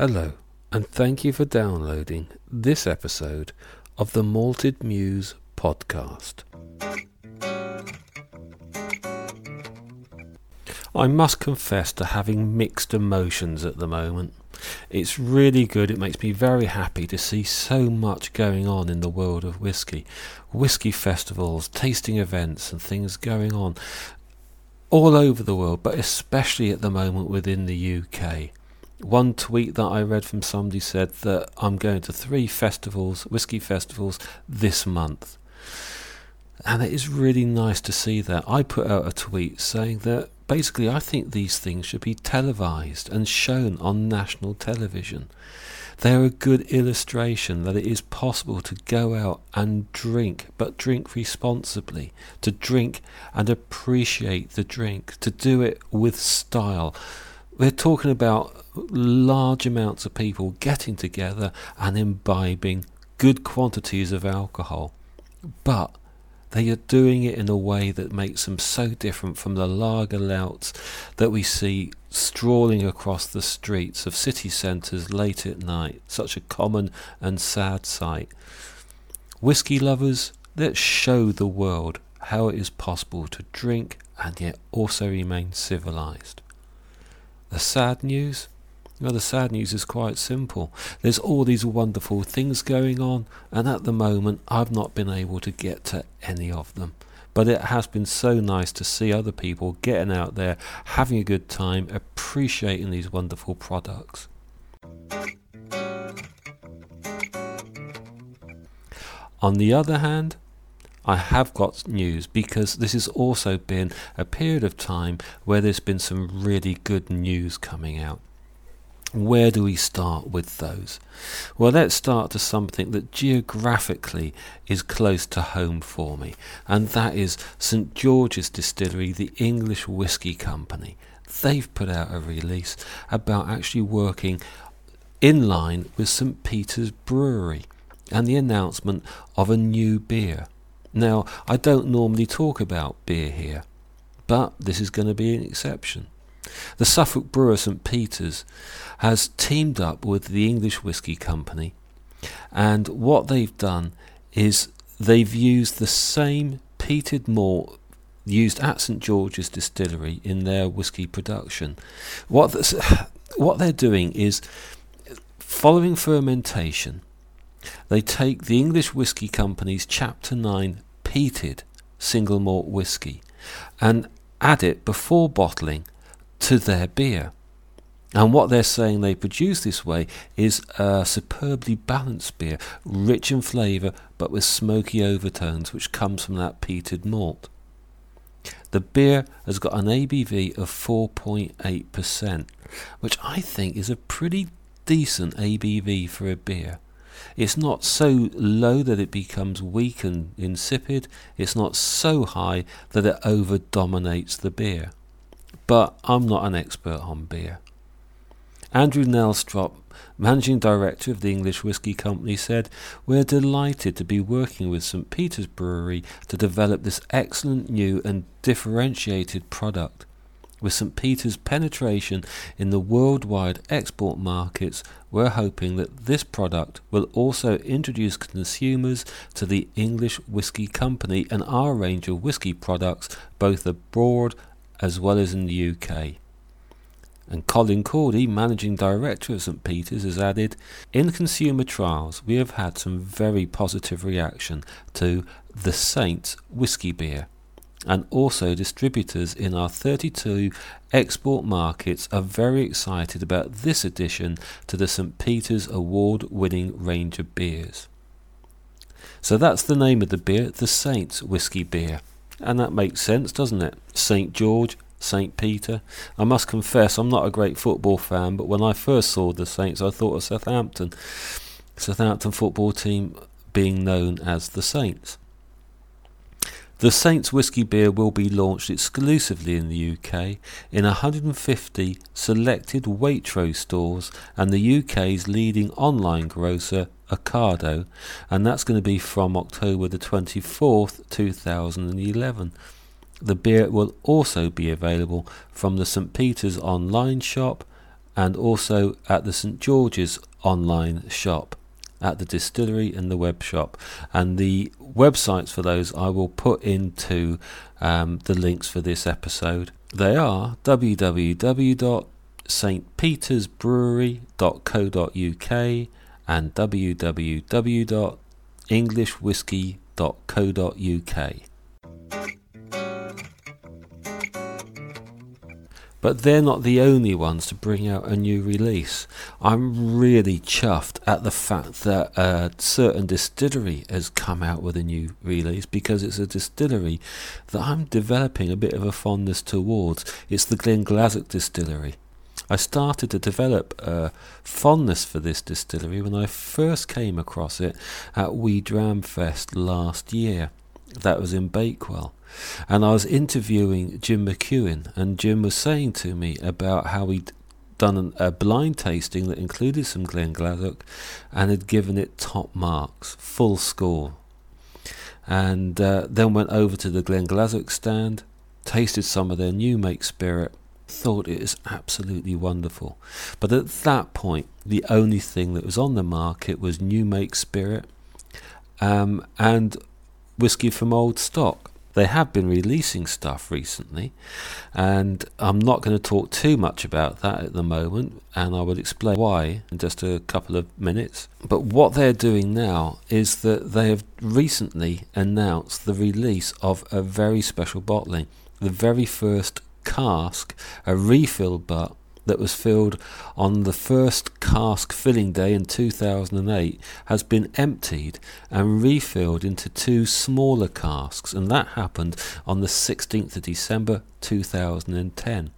Hello, and thank you for downloading this episode of the Malted Muse podcast. I must confess to having mixed emotions at the moment. It's really good. It makes me very happy to see so much going on in the world of whisky. Whisky festivals, tasting events, and things going on all over the world, but especially at the moment within the UK. One tweet that I read from somebody said that I'm going to three festivals, whiskey festivals, this month. And it is really nice to see that. I put out a tweet saying that basically I think these things should be televised and shown on national television. They're a good illustration that it is possible to go out and drink, but drink responsibly, to drink and appreciate the drink, to do it with style. We're talking about large amounts of people getting together and imbibing good quantities of alcohol. But they are doing it in a way that makes them so different from the lager louts that we see strolling across the streets of city centres late at night, such a common and sad sight. Whisky lovers, let's show the world how it is possible to drink and yet also remain civilized. The sad news? Well, the sad news is quite simple. There's all these wonderful things going on, and at the moment, I've not been able to get to any of them. But it has been so nice to see other people getting out there, having a good time, appreciating these wonderful products. On the other hand, I have got news because this has also been a period of time where there's been some really good news coming out. Where do we start with those? Well, let's start to something that geographically is close to home for me, and that is St George's Distillery, the English Whisky Company. They've put out a release about actually working in line with St Peter's Brewery and the announcement of a new beer. Now, I don't normally talk about beer here, but this is going to be an exception. The Suffolk brewer St Peter's has teamed up with the English Whisky Company, and what they've done is they've used the same peated malt used at St George's Distillery in their whisky production. What what they're doing is following fermentation. They take the English Whisky Company's Chapter 9 peated single malt whisky and add it before bottling to their beer. And what they're saying they produce this way is a superbly balanced beer, rich in flavour but with smoky overtones, which comes from that peated malt. The beer has got an ABV of 4.8%, which I think is a pretty decent ABV for a beer. It's not so low that it becomes weak and insipid, it's not so high that it over dominates the beer but I'm not an expert on beer. Andrew Nelstrop, managing director of the English Whisky Company, said, We're delighted to be working with St. Peter's Brewery to develop this excellent new and differentiated product. With St. Peter's penetration in the worldwide export markets, we're hoping that this product will also introduce consumers to the English Whisky Company and our range of whisky products both abroad as well as in the UK. And Colin Cordy, Managing Director of St Peter's, has added In consumer trials, we have had some very positive reaction to the Saints whisky beer. And also, distributors in our 32 export markets are very excited about this addition to the St. Peter's award winning range of beers. So that's the name of the beer, the Saints Whisky Beer. And that makes sense, doesn't it? St. George, St. Peter. I must confess, I'm not a great football fan, but when I first saw the Saints, I thought of Southampton. Southampton football team being known as the Saints. The Saints Whisky Beer will be launched exclusively in the UK in 150 selected Waitrose stores and the UK's leading online grocer Ocado, and that's going to be from October the 24th, 2011. The beer will also be available from the St. Peter's online shop and also at the St George's online shop at the distillery and the web shop. And the websites for those I will put into um, the links for this episode. They are www.stpetersbrewery.co.uk and www.englishwhiskey.co.uk. But they're not the only ones to bring out a new release. I'm really chuffed at the fact that a certain distillery has come out with a new release because it's a distillery that I'm developing a bit of a fondness towards. It's the Glenglassaugh distillery. I started to develop a fondness for this distillery when I first came across it at We Dram Fest last year. That was in Bakewell. And I was interviewing Jim McEwan, and Jim was saying to me about how he'd done a blind tasting that included some Glenglassaugh and had given it top marks, full score. And uh, then went over to the Glenglassaugh stand, tasted some of their new make spirit, thought it was absolutely wonderful. But at that point, the only thing that was on the market was new make spirit um, and whiskey from old stock. They have been releasing stuff recently, and I'm not going to talk too much about that at the moment, and I will explain why in just a couple of minutes. But what they're doing now is that they have recently announced the release of a very special bottling, the very first cask, a refill butt that was filled on the first cask filling day in 2008 has been emptied and refilled into two smaller casks, and that happened on the 16th of December 2010.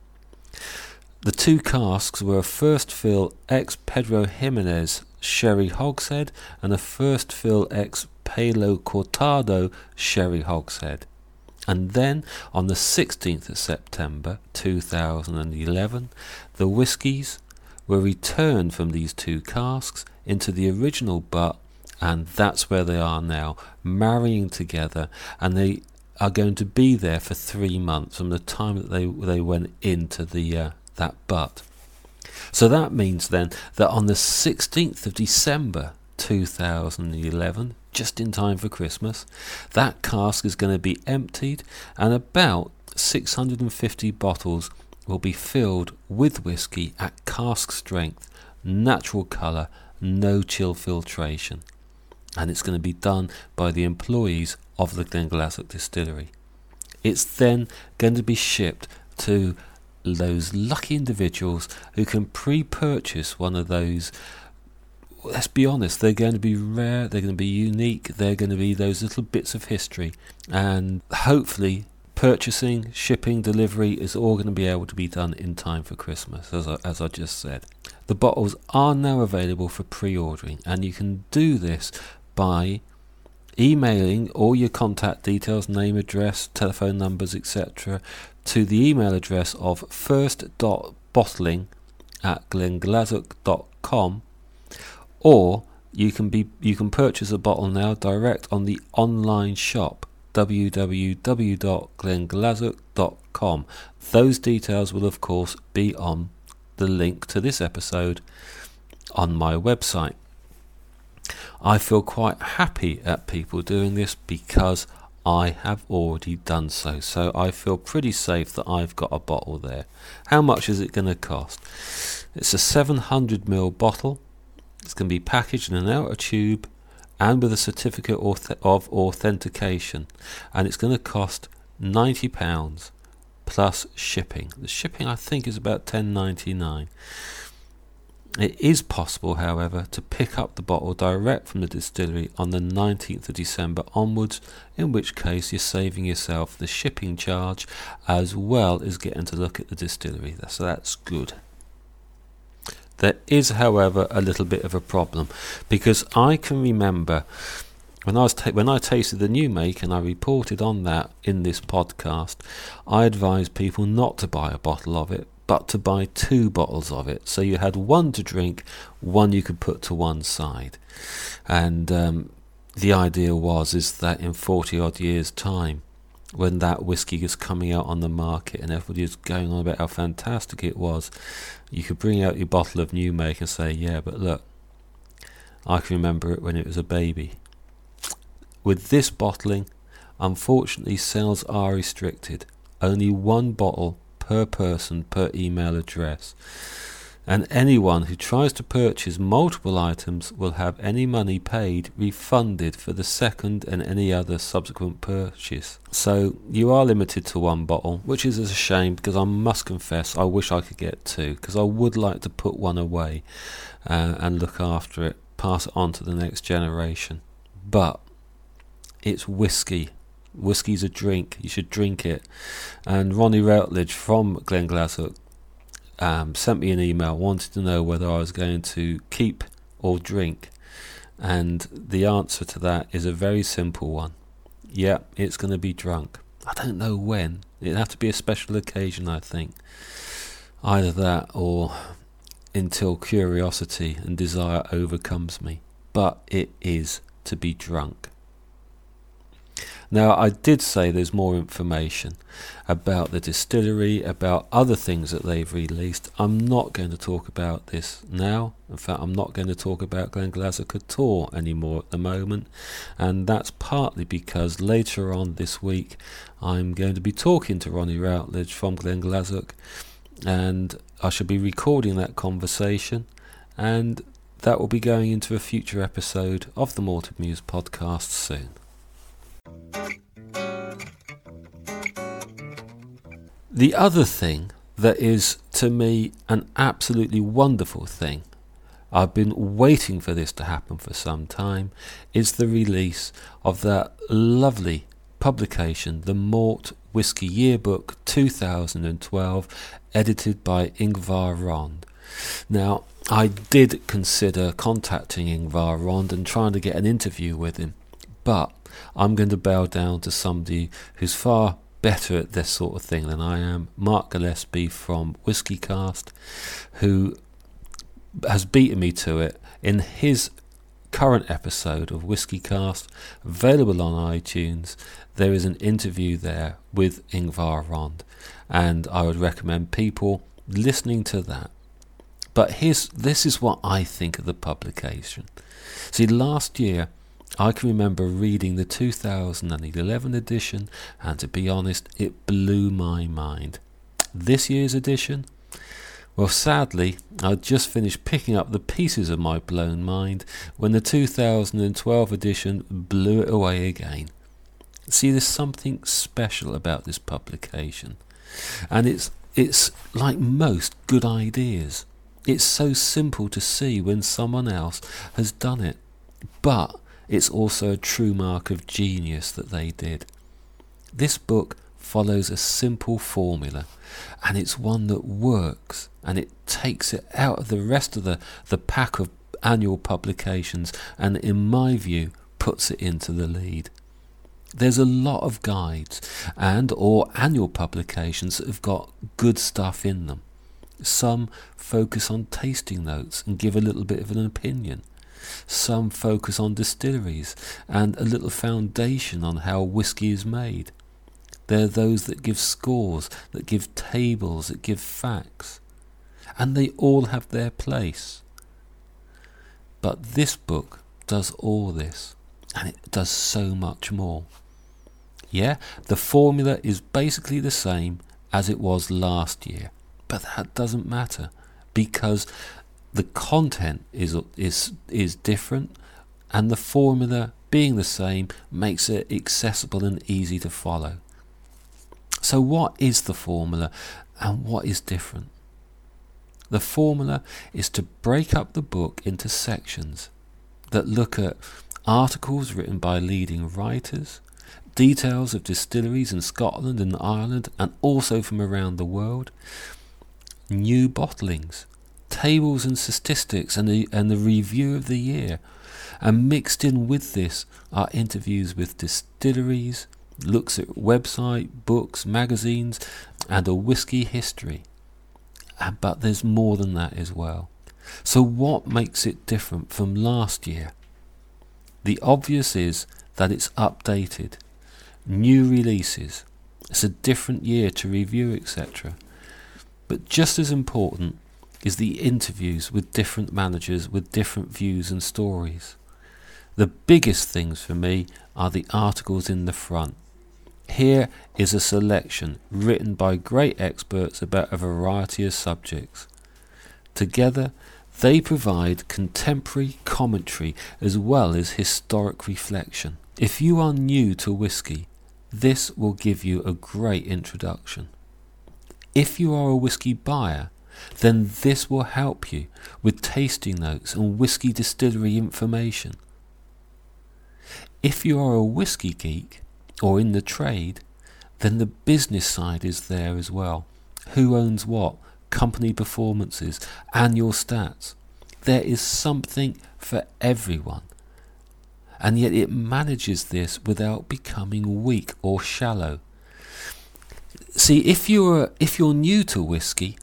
The two casks were a first fill ex Pedro Ximenez sherry hogshead and a first fill ex Palo Cortado sherry hogshead. And then on the 16th of September 2011, the whiskies were returned from these two casks into the original butt, and that's where they are now, marrying together, and they are going to be there for three months from the time that they they went into the uh, that butt. So that means then that on the 16th of December 2011, just in time for Christmas. That cask is going to be emptied, and about 650 bottles will be filled with whiskey at cask strength, natural colour, no chill filtration. And it's going to be done by the employees of the Glenglassaugh distillery. It's then going to be shipped to those lucky individuals who can pre purchase one of those let's be honest, they're going to be rare, they're going to be unique, they're going to be those little bits of history. And hopefully, purchasing, shipping, delivery is all going to be able to be done in time for Christmas, as I, as I just said. The bottles are now available for pre ordering, and you can do this by emailing all your contact details, name, address, telephone numbers, etc., to the email address of first.bottling at glenglassaugh.com or you can be you can purchase a bottle now direct on the online shop www.glenglassaugh.com. Those details will of course be on the link to this episode on my website. I feel quite happy at people doing this because I have already done so. So I feel pretty safe that I've got a bottle there. How much is it going to cost? It's a 700ml bottle it's going to be packaged in an outer tube and with a certificate of authentication, and it's going to cost ninety pounds plus shipping. The shipping I think is about ten ninety nine. It is possible, however, to pick up the bottle direct from the distillery on the 19th of December onwards, in which case you're saving yourself the shipping charge as well as getting to look at the distillery. So that's good. There is, however, a little bit of a problem because I can remember when I was ta- when I tasted the new make and I reported on that in this podcast, I advised people not to buy a bottle of it, but to buy two bottles of it. So you had one to drink, one you could put to one side, and um, the idea was is that in forty odd years' time, when that whiskey was coming out on the market and everybody was going on about how fantastic it was. You could bring out your bottle of new make and say, Yeah, but look, I can remember it when it was a baby. With this bottling, unfortunately, sales are restricted. Only one bottle per person per email address and anyone who tries to purchase multiple items will have any money paid refunded for the second and any other subsequent purchase. So you are limited to one bottle, which is a shame because I must confess I wish I could get two because I would like to put one away uh, and look after it, pass it on to the next generation. But it's whiskey. Whiskey's a drink. You should drink it. And Ronnie Routledge from Glenglassaugh um, sent me an email, wanted to know whether I was going to keep or drink. And the answer to that is a very simple one. Yeah, it's going to be drunk. I don't know when. It'd have to be a special occasion, I think. Either that or until curiosity and desire overcomes me. But it is to be drunk. Now, I did say there's more information about the distillery, about other things that they've released. I'm not going to talk about this now. In fact, I'm not going to talk about Glen Glenglassaugh Couture anymore at the moment. And that's partly because later on this week, I'm going to be talking to Ronnie Routledge from Glen Glenglassaugh, and I shall be recording that conversation. And that will be going into a future episode of the Malted Muse podcast soon. The other thing that is to me an absolutely wonderful thing, I've been waiting for this to happen for some time, is the release of that lovely publication, the Malt Whisky Yearbook 2012, edited by Ingvar Ronde. Now, I did consider contacting Ingvar Ronde and trying to get an interview with him, but I'm going to bow down to somebody who's far better at this sort of thing than I am. Mark Gillespie from Whiskey Cast, who has beaten me to it in his current episode of Whiskey Cast, available on iTunes. There is an interview there with Ingvar Ronde, and I would recommend people listening to that. But here's this is what I think of the publication. See, last year I can remember reading the 2011 edition, and to be honest, it blew my mind. This year's edition? Well, sadly, I'd just finished picking up the pieces of my blown mind when the 2012 edition blew it away again. See, there's something special about this publication, and it's it's like most good ideas. It's so simple to see when someone else has done it, but it's also a true mark of genius that they did. This book follows a simple formula, and it's one that works, and it takes it out of the rest of the, the pack of annual publications, and in my view, puts it into the lead. There's a lot of guides and or annual publications that have got good stuff in them. Some focus on tasting notes and give a little bit of an opinion. Some focus on distilleries and a little foundation on how whisky is made. There are those that give scores, that give tables, that give facts. And they all have their place. But this book does all this, and it does so much more. Yeah, the formula is basically the same as it was last year, but that doesn't matter because the content is is is different, and the formula being the same makes it accessible and easy to follow. So, what is the formula, and what is different? The formula is to break up the book into sections that look at articles written by leading writers, details of distilleries in Scotland and Ireland and also from around the world, new bottlings, tables and statistics and the, and the review of the year. And mixed in with this are interviews with distilleries, looks at website, books, magazines, and a whisky history. Ah, but there's more than that as well. So, what makes it different from last year? The obvious is that it's updated. new releases. It's a different year to review, etc. But just as important is the interviews with different managers with different views and stories. The biggest things for me are the articles in the front. Here is a selection written by great experts about a variety of subjects. Together, they provide contemporary commentary as well as historic reflection. If you are new to whisky, this will give you a great introduction. If you are a whisky buyer, then this will help you with tasting notes and whisky distillery information. If you are a whisky geek or in the trade, then the business side is there as well. Who owns what? Company performances, annual stats. There is something for everyone. And yet it manages this without becoming weak or shallow. See, if you're if you're new to whiskey,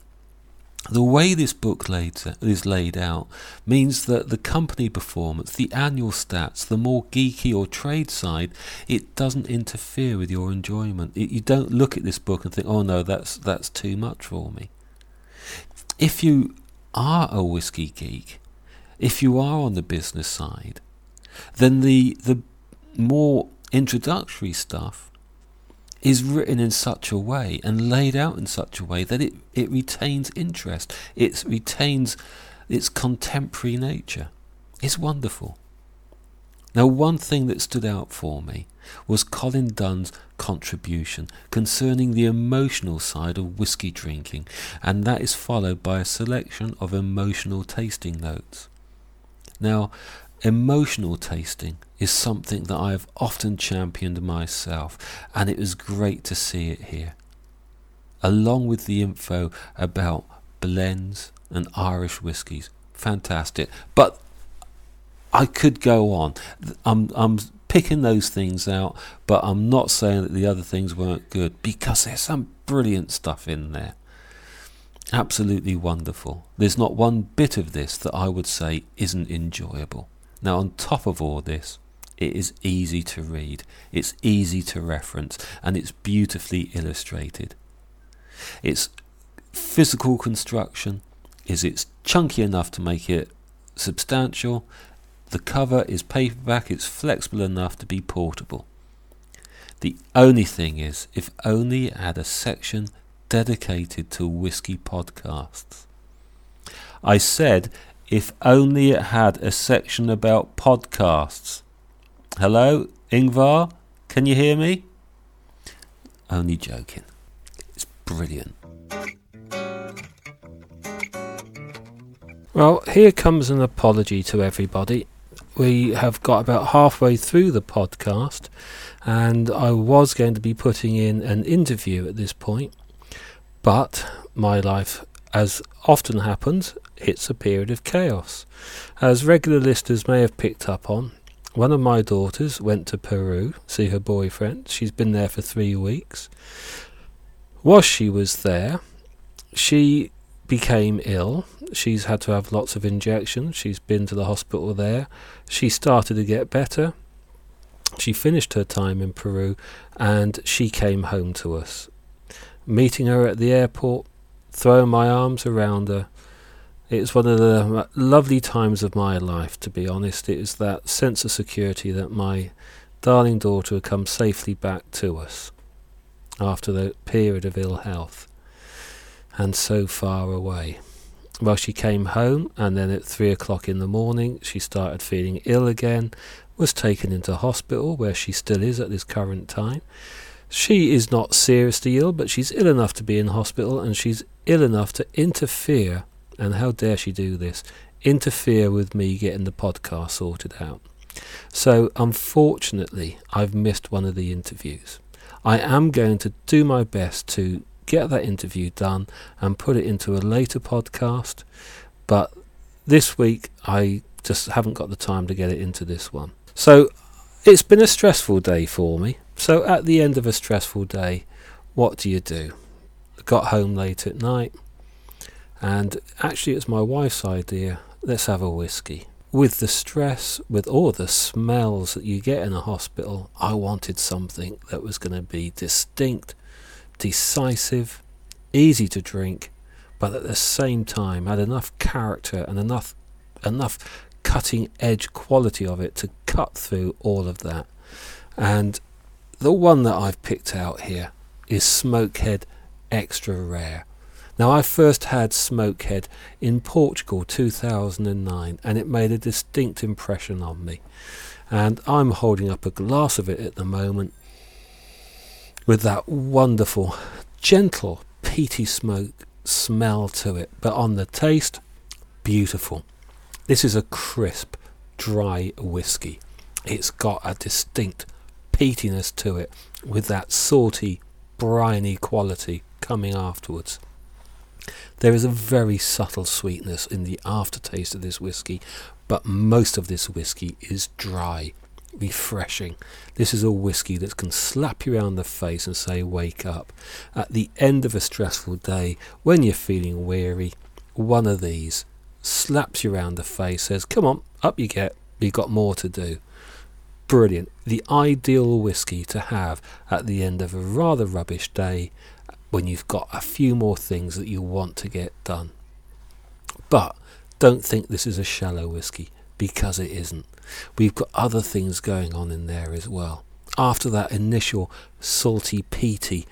the way this book laid, is laid out means that the company performance, the annual stats, the more geeky or trade side, it doesn't interfere with your enjoyment. It, you don't look at this book and think, "Oh no, that's that's too much for me." If you are a whiskey geek, if you are on the business side, then the the more introductory stuff is written in such a way and laid out in such a way that it, it retains interest. It retains its contemporary nature. It's wonderful. Now, one thing that stood out for me was Colin Dunn's contribution concerning the emotional side of whisky drinking, and that is followed by a selection of emotional tasting notes. Now, emotional tasting is something that I have often championed myself, and it was great to see it here. Along with the info about blends and Irish whiskies. Fantastic. But I could go on. I'm, I'm picking those things out, but I'm not saying that the other things weren't good because there's some brilliant stuff in there. Absolutely wonderful. There's not one bit of this that I would say isn't enjoyable. Now, on top of all this, it is easy to read, it's easy to reference, and it's beautifully illustrated. Its physical construction is it's chunky enough to make it substantial. The cover is paperback, it's flexible enough to be portable. The only thing is, if only it had a section dedicated to whiskey podcasts. I said, if only it had a section about podcasts. Hello, Ingvar? Can you hear me? Only joking. It's brilliant. Well, here comes an apology to everybody. We have got about halfway through the podcast, and I was going to be putting in an interview at this point, but my life, as often happens, hits a period of chaos. As regular listeners may have picked up on, one of my daughters went to Peru, see her boyfriend. She's been there for three weeks. While she was there, she became ill. She's had to have lots of injections. She's been to the hospital there. She started to get better. She finished her time in Peru and she came home to us. Meeting her at the airport, throwing my arms around her, it's one of the lovely times of my life, to be honest. It is that sense of security that my darling daughter had come safely back to us after the period of ill health and so far away. Well, she came home, and then at three o'clock in the morning, she started feeling ill again, was taken into hospital, where she still is at this current time. She is not seriously ill, but she's ill enough to be in hospital, and she's ill enough to interfere and how dare she do this, interfere with me getting the podcast sorted out. So, unfortunately, I've missed one of the interviews. I am going to do my best to get that interview done and put it into a later podcast, but this week I just haven't got the time to get it into this one. So, it's been a stressful day for me. So, at the end of a stressful day, what do you do? Got home late at night and actually, it's my wife's idea. Let's have a whiskey. with the stress, with all the smells that you get in a hospital, I wanted something that was going to be distinct, decisive, easy to drink, but at the same time had enough character and enough enough cutting edge quality of it to cut through all of that. And the one that I've picked out here is Smokehead Extra Rare. Now, I first had Smokehead in Portugal 2009 and it made a distinct impression on me. And I'm holding up a glass of it at the moment with that wonderful, gentle, peaty smoke smell to it. But on the taste, beautiful. This is a crisp, dry whiskey. It's got a distinct peatiness to it with that salty, briny quality coming afterwards. There is a very subtle sweetness in the aftertaste of this whiskey, but most of this whiskey is dry, refreshing. This is a whiskey that can slap you around the face and say, Wake up. At the end of a stressful day, when you're feeling weary, one of these slaps you around the face, says, Come on, up you get, you've got more to do. Brilliant. The ideal whiskey to have at the end of a rather rubbish day when you've got a few more things that you want to get done. But don't think this is a shallow whiskey because it isn't. We've got other things going on in there as well. After that initial salty, peaty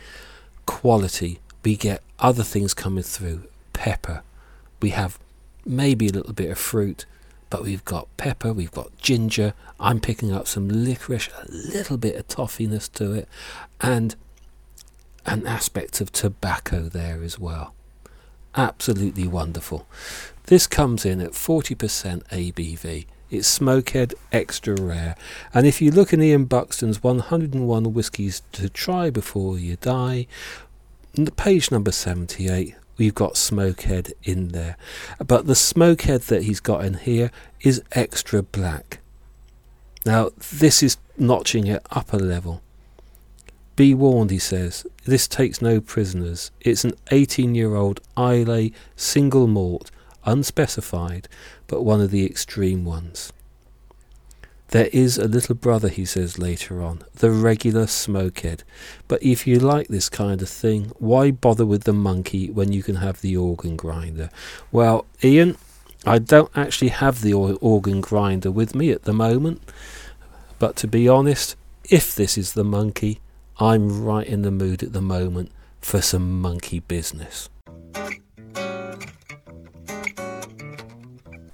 quality, we get other things coming through. Pepper. We have maybe a little bit of fruit, but we've got pepper, we've got ginger. I'm picking up some licorice, a little bit of toffiness to it, and an aspect of tobacco there as well. Absolutely wonderful. This comes in at 40% ABV. It's Smokehead Extra Rare. And if you look in Ian Buxton's 101 Whiskies to Try Before You Die, page number 78, we've got Smokehead in there. But the Smokehead that he's got in here is extra black. Now, this is notching it up a level. Be warned, he says, this takes no prisoners. It's an 18 year old Islay single malt, unspecified, but one of the extreme ones. There is a little brother, he says later on, the regular smokehead. But if you like this kind of thing, why bother with the monkey when you can have the organ grinder? Well, Ian, I don't actually have the organ grinder with me at the moment. But to be honest, if this is the monkey, I'm right in the mood at the moment for some monkey business.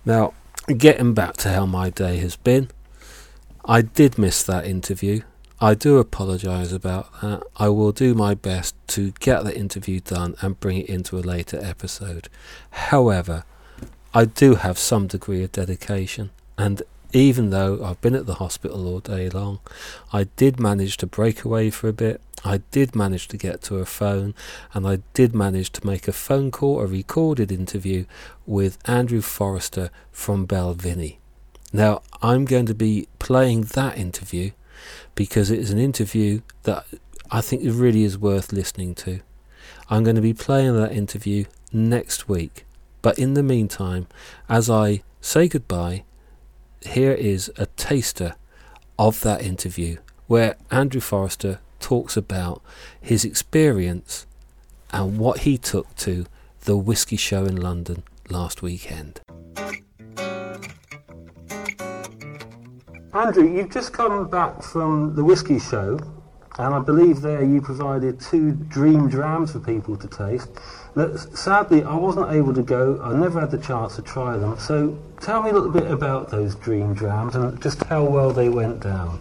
Now, getting back to how my day has been, I did miss that interview. I do apologise about that. I will do my best to get the interview done and bring it into a later episode. However, I do have some degree of dedication, and even though I've been at the hospital all day long, I did manage to break away for a bit. I did manage to get to a phone, and I did manage to make a phone call, a recorded interview with Andrew Forrester from Balvenie. Now, I'm going to be playing that interview because it is an interview that I think really is worth listening to. I'm going to be playing that interview next week. But in the meantime, as I say goodbye, here is a taster of that interview where Andrew Forrester talks about his experience and what he took to the Whisky Show in London last weekend. Andrew, you've just come back from the Whisky Show, and I believe there you provided two dream drams for people to taste. Sadly, I wasn't able to go. I never had the chance to try them. So tell me a little bit about those dream drams and just how well they went down.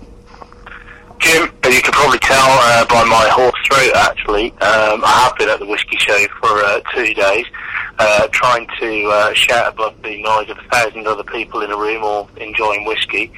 Jim, you can probably tell uh, by my hoarse throat, actually, um, I have been at the whisky show for uh, two days, uh, trying to uh, shout above the noise of a thousand other people in a room all enjoying whiskey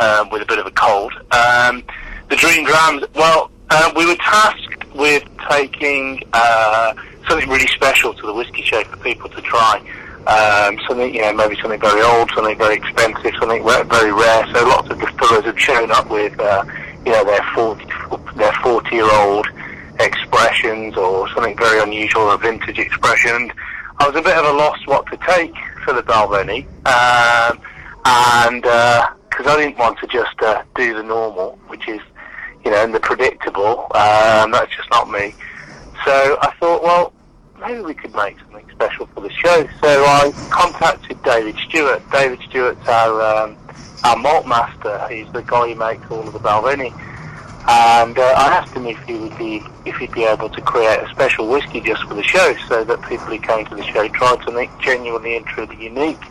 um, with a bit of a cold. Um, the dream drams, well, uh, we were tasked with taking uh, something really special to the whisky show for people to try. Um, something, you know, maybe something very old, something very expensive, something very rare. So lots of distillers have shown up with, uh, you know, their 40, their 40 year old expressions or something very unusual, a vintage expression. I was a bit of a loss what to take for the Balvenie. Um, and because uh, I didn't want to just uh, do the normal, which is you know, and the predictable. Um, that's just not me. So I thought, well, maybe we could make something special for the show. So I contacted David Stewart. David Stewart's our um, our malt master. He's the guy who makes all of the Balvenie. And uh, I asked him if he would be if he'd be able to create a special whiskey just for the show, so that people who came to the show tried something genuinely and truly unique.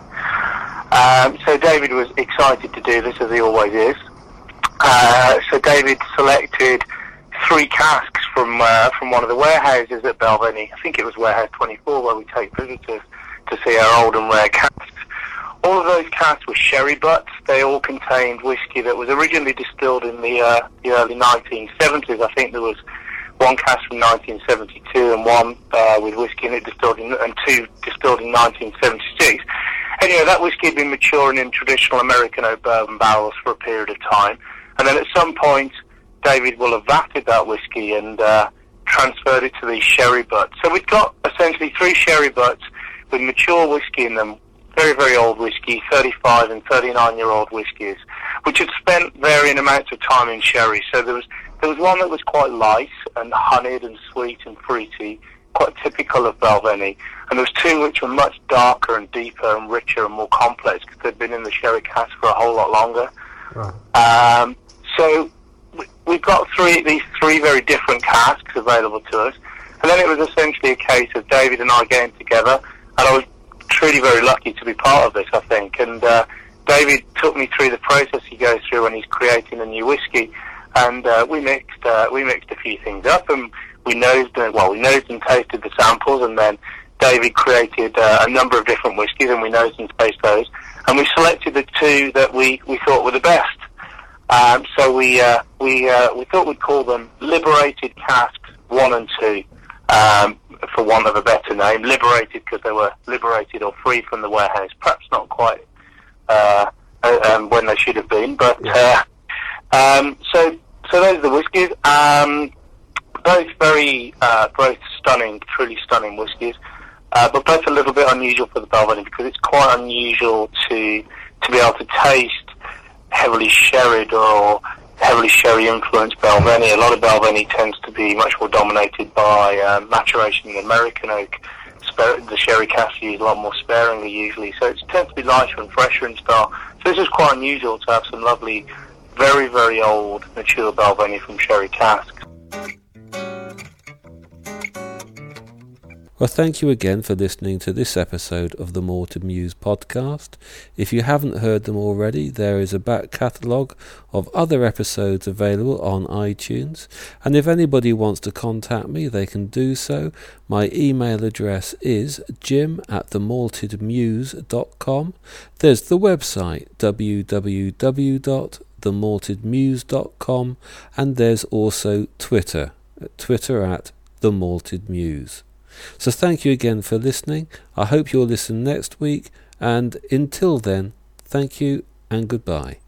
Um, so David was excited to do this, as he always is. Uh, so David selected three casks from uh, from one of the warehouses at Balvenie. I think it was warehouse 24 where we take visitors to see our old and rare casks. All of those casks were sherry butts. They all contained whiskey that was originally distilled in the, uh, the early 1970s. I think there was one cask from 1972 and one uh, with whiskey in it distilled in, and two distilled in 1976. Anyway, that whiskey had been maturing in traditional American oak bourbon barrels for a period of time. And then at some point, David will have vatted that whiskey and uh, transferred it to these sherry butts. So we've got essentially three sherry butts with mature whiskey in them, very, very old whiskey, 35 and 39 year old whiskies, which had spent varying amounts of time in sherry. So there was, there was one that was quite light and honeyed and sweet and fruity, quite typical of Balvenie. And there was two which were much darker and deeper and richer and more complex because they'd been in the sherry cask for a whole lot longer. Right. Um, so we've got three these three very different casks available to us, and then it was essentially a case of David and I getting together, and I was truly very lucky to be part of this, I think. And uh, David took me through the process he goes through when he's creating a new whiskey, and uh, we mixed uh, we mixed a few things up, and we nosed and well we nosed and tasted the samples, and then David created uh, a number of different whiskies, and we nosed and tasted those, and we selected the two that we we thought were the best. Um, so we uh, we uh, we thought we'd call them liberated casks one and two, um, for want of a better name. Liberated because they were liberated or free from the warehouse. Perhaps not quite uh, um, when they should have been, but. Uh, um, so so those are the whiskies. Um, both very uh, both stunning, truly stunning whiskies. Uh but both a little bit unusual for the Balvenie because it's quite unusual to to be able to taste heavily sherried or heavily sherry influenced Balvenie. A lot of Balvenie tends to be much more dominated by uh, maturation in American oak. The sherry cask is a lot more sparingly usually, so it tends to be lighter and fresher in style. So this is quite unusual to have some lovely, very, very old, mature Balvenie from sherry casks. Well, thank you again for listening to this episode of the Malted Muse podcast. If you haven't heard them already, there is a back catalogue of other episodes available on iTunes. And if anybody wants to contact me, they can do so. My email address is jim at themaltedmuse.com. There's the website www.themaltedmuse.com, and there's also Twitter, Twitter at the Malted Muse. So thank you again for listening. I hope you'll listen next week. And until then, thank you and goodbye.